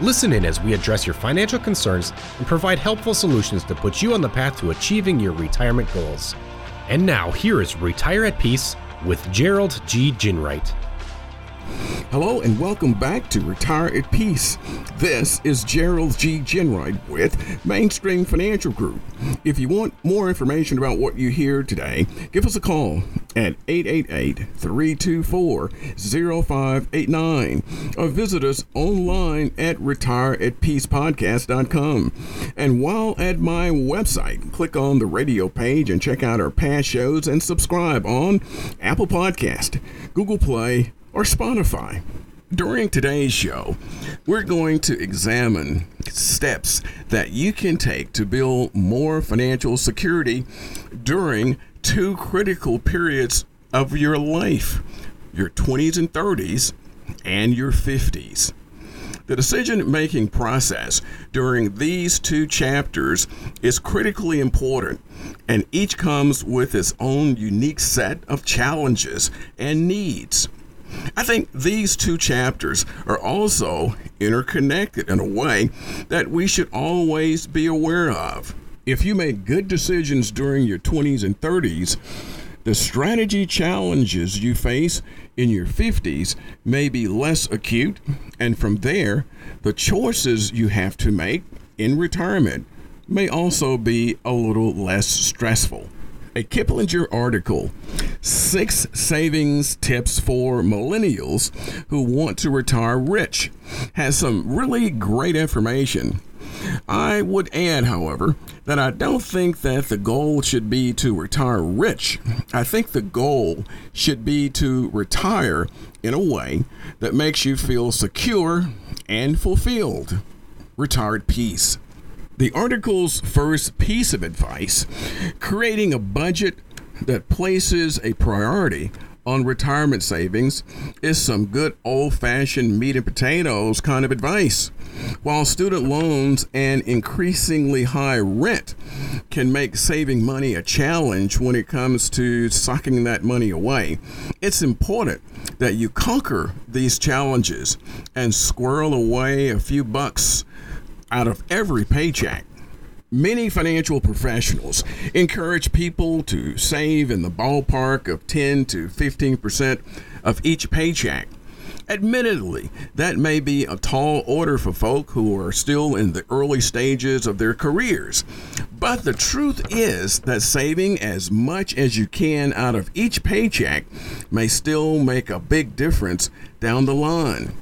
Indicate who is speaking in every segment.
Speaker 1: Listen in as we address your financial concerns and provide helpful solutions to put you on the path to achieving your retirement goals. And now, here is Retire at Peace with Gerald G. Ginwright.
Speaker 2: Hello and welcome back to Retire at Peace. This is Gerald G. Ginwright with Mainstream Financial Group. If you want more information about what you hear today, give us a call at 888-324-0589 or visit us online at retireatpeacepodcast.com. And while at my website, click on the radio page and check out our past shows and subscribe on Apple Podcast, Google Play, or Spotify. During today's show, we're going to examine steps that you can take to build more financial security during two critical periods of your life your 20s and 30s and your 50s. The decision making process during these two chapters is critically important, and each comes with its own unique set of challenges and needs. I think these two chapters are also interconnected in a way that we should always be aware of. If you make good decisions during your 20s and 30s, the strategy challenges you face in your 50s may be less acute, and from there, the choices you have to make in retirement may also be a little less stressful a Kiplinger article Six Savings Tips for Millennials Who Want to Retire Rich has some really great information. I would add, however, that I don't think that the goal should be to retire rich. I think the goal should be to retire in a way that makes you feel secure and fulfilled. Retired peace. The article's first piece of advice creating a budget that places a priority on retirement savings is some good old fashioned meat and potatoes kind of advice. While student loans and increasingly high rent can make saving money a challenge when it comes to socking that money away, it's important that you conquer these challenges and squirrel away a few bucks out of every paycheck. Many financial professionals encourage people to save in the ballpark of 10 to 15% of each paycheck. Admittedly, that may be a tall order for folk who are still in the early stages of their careers. But the truth is that saving as much as you can out of each paycheck may still make a big difference down the line.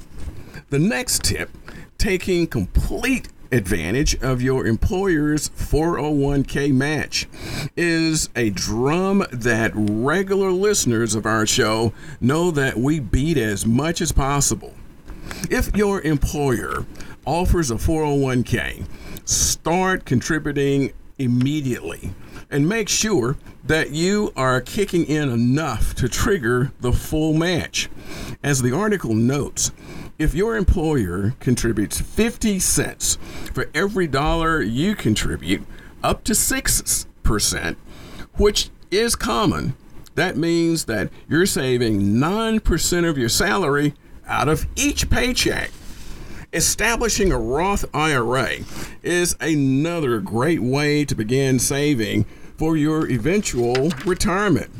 Speaker 2: The next tip taking complete advantage of your employer's 401k match is a drum that regular listeners of our show know that we beat as much as possible. If your employer offers a 401k, start contributing immediately and make sure that you are kicking in enough to trigger the full match. As the article notes, if your employer contributes 50 cents for every dollar you contribute, up to 6%, which is common, that means that you're saving 9% of your salary out of each paycheck. Establishing a Roth IRA is another great way to begin saving for your eventual retirement.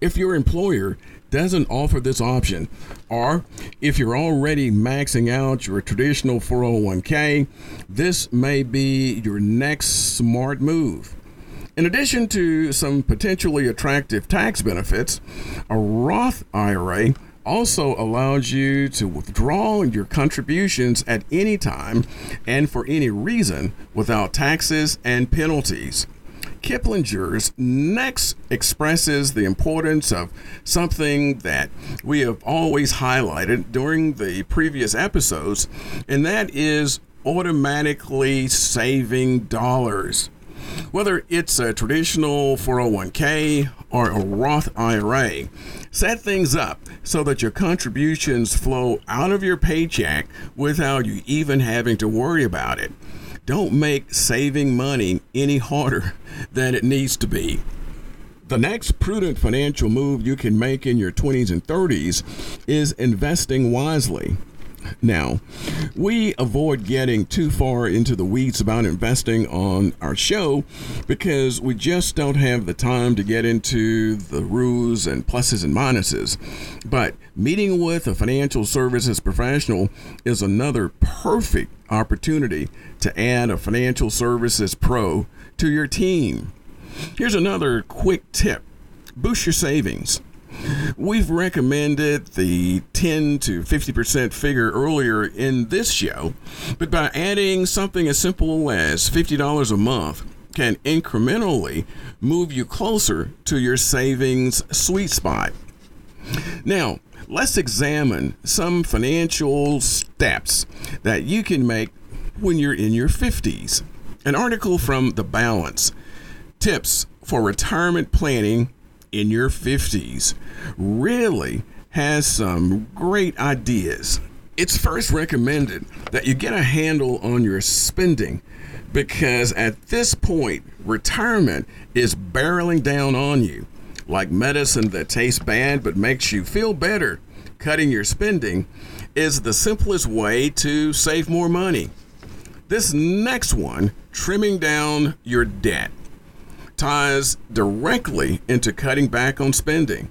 Speaker 2: If your employer doesn't offer this option, or if you're already maxing out your traditional 401k, this may be your next smart move. In addition to some potentially attractive tax benefits, a Roth IRA also allows you to withdraw your contributions at any time and for any reason without taxes and penalties. Kiplinger's next expresses the importance of something that we have always highlighted during the previous episodes, and that is automatically saving dollars. Whether it's a traditional 401k or a Roth IRA, set things up so that your contributions flow out of your paycheck without you even having to worry about it. Don't make saving money any harder than it needs to be. The next prudent financial move you can make in your 20s and 30s is investing wisely. Now, we avoid getting too far into the weeds about investing on our show because we just don't have the time to get into the rules and pluses and minuses. But meeting with a financial services professional is another perfect opportunity to add a financial services pro to your team. Here's another quick tip boost your savings. We've recommended the 10 to 50% figure earlier in this show, but by adding something as simple as $50 a month can incrementally move you closer to your savings sweet spot. Now, let's examine some financial steps that you can make when you're in your 50s. An article from The Balance Tips for Retirement Planning in Your 50s really has some great ideas. It's first recommended that you get a handle on your spending because at this point, retirement is barreling down on you. Like medicine that tastes bad but makes you feel better, cutting your spending is the simplest way to save more money. This next one, trimming down your debt ties directly into cutting back on spending.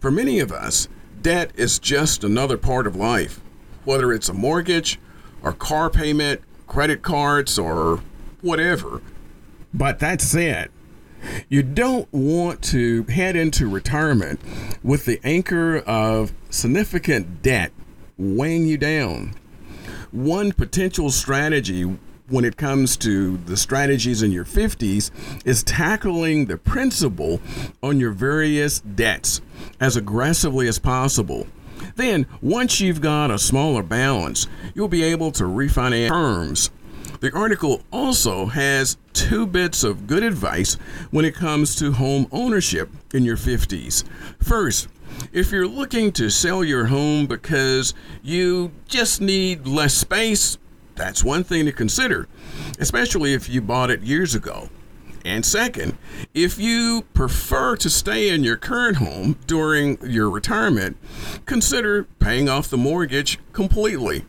Speaker 2: For many of us, debt is just another part of life, whether it's a mortgage or car payment, credit cards, or whatever. But that said, you don't want to head into retirement with the anchor of significant debt weighing you down. One potential strategy when it comes to the strategies in your 50s is tackling the principal on your various debts as aggressively as possible. Then, once you've got a smaller balance, you'll be able to refinance terms. The article also has two bits of good advice when it comes to home ownership in your 50s. First, if you're looking to sell your home because you just need less space that's one thing to consider, especially if you bought it years ago. And second, if you prefer to stay in your current home during your retirement, consider paying off the mortgage completely.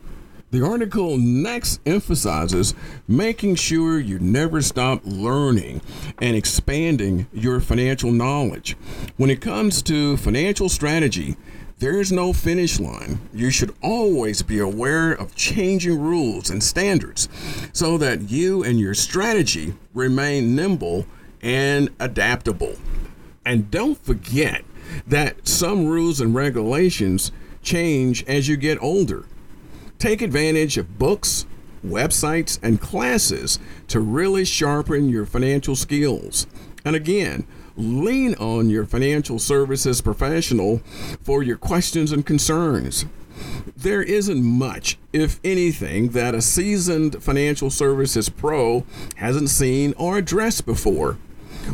Speaker 2: The article next emphasizes making sure you never stop learning and expanding your financial knowledge. When it comes to financial strategy, there is no finish line. You should always be aware of changing rules and standards so that you and your strategy remain nimble and adaptable. And don't forget that some rules and regulations change as you get older. Take advantage of books, websites, and classes to really sharpen your financial skills. And again, lean on your financial services professional for your questions and concerns. There isn't much, if anything, that a seasoned financial services pro hasn't seen or addressed before.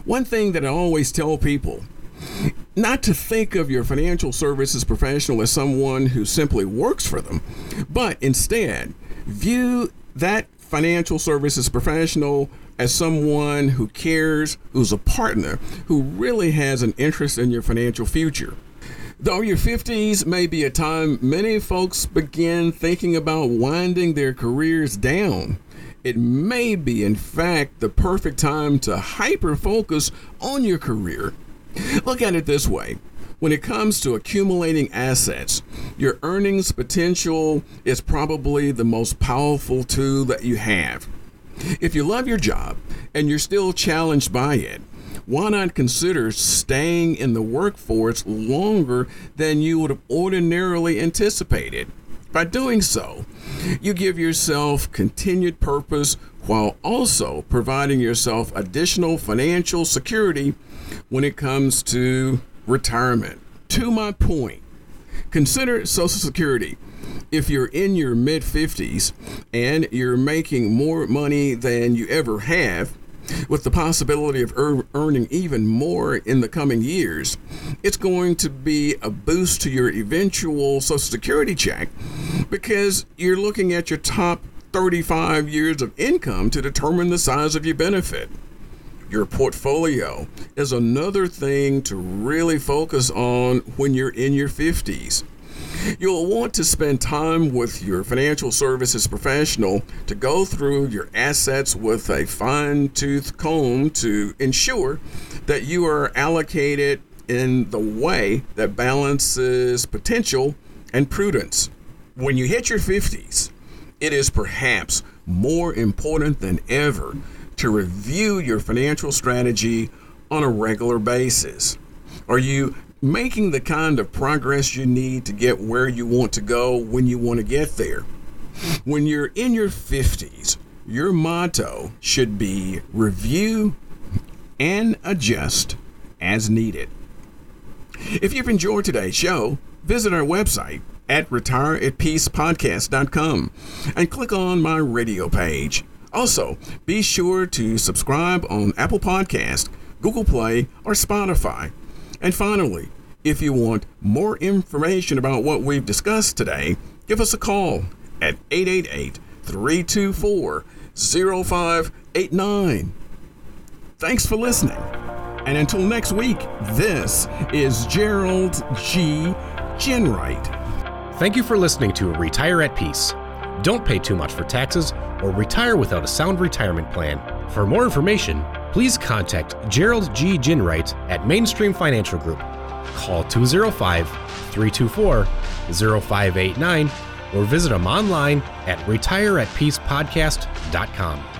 Speaker 2: One thing that I always tell people not to think of your financial services professional as someone who simply works for them, but instead view that financial services professional as someone who cares, who's a partner, who really has an interest in your financial future. Though your 50s may be a time many folks begin thinking about winding their careers down, it may be, in fact, the perfect time to hyper focus on your career. Look at it this way when it comes to accumulating assets, your earnings potential is probably the most powerful tool that you have. If you love your job and you're still challenged by it, why not consider staying in the workforce longer than you would have ordinarily anticipated? By doing so, you give yourself continued purpose while also providing yourself additional financial security when it comes to retirement. To my point, consider Social Security if you're in your mid 50s and you're making more money than you ever have, with the possibility of er- earning even more in the coming years, it's going to be a boost to your eventual Social Security check because you're looking at your top 35 years of income to determine the size of your benefit. Your portfolio is another thing to really focus on when you're in your 50s. You'll want to spend time with your financial services professional to go through your assets with a fine tooth comb to ensure that you are allocated in the way that balances potential and prudence. When you hit your 50s, it is perhaps more important than ever to review your financial strategy on a regular basis. Are you making the kind of progress you need to get where you want to go when you want to get there. When you're in your 50s, your motto should be review and adjust as needed. If you've enjoyed today's show, visit our website at retireatpeacepodcast.com and click on my radio page. Also, be sure to subscribe on Apple Podcast, Google Play, or Spotify. And finally, if you want more information about what we've discussed today, give us a call at 888 324 0589. Thanks for listening. And until next week, this is Gerald G. Ginwright.
Speaker 1: Thank you for listening to Retire at Peace. Don't pay too much for taxes or retire without a sound retirement plan. For more information, please contact Gerald G. Ginwright at Mainstream Financial Group. Call 205 324 0589 or visit them online at retireatpeacepodcast.com.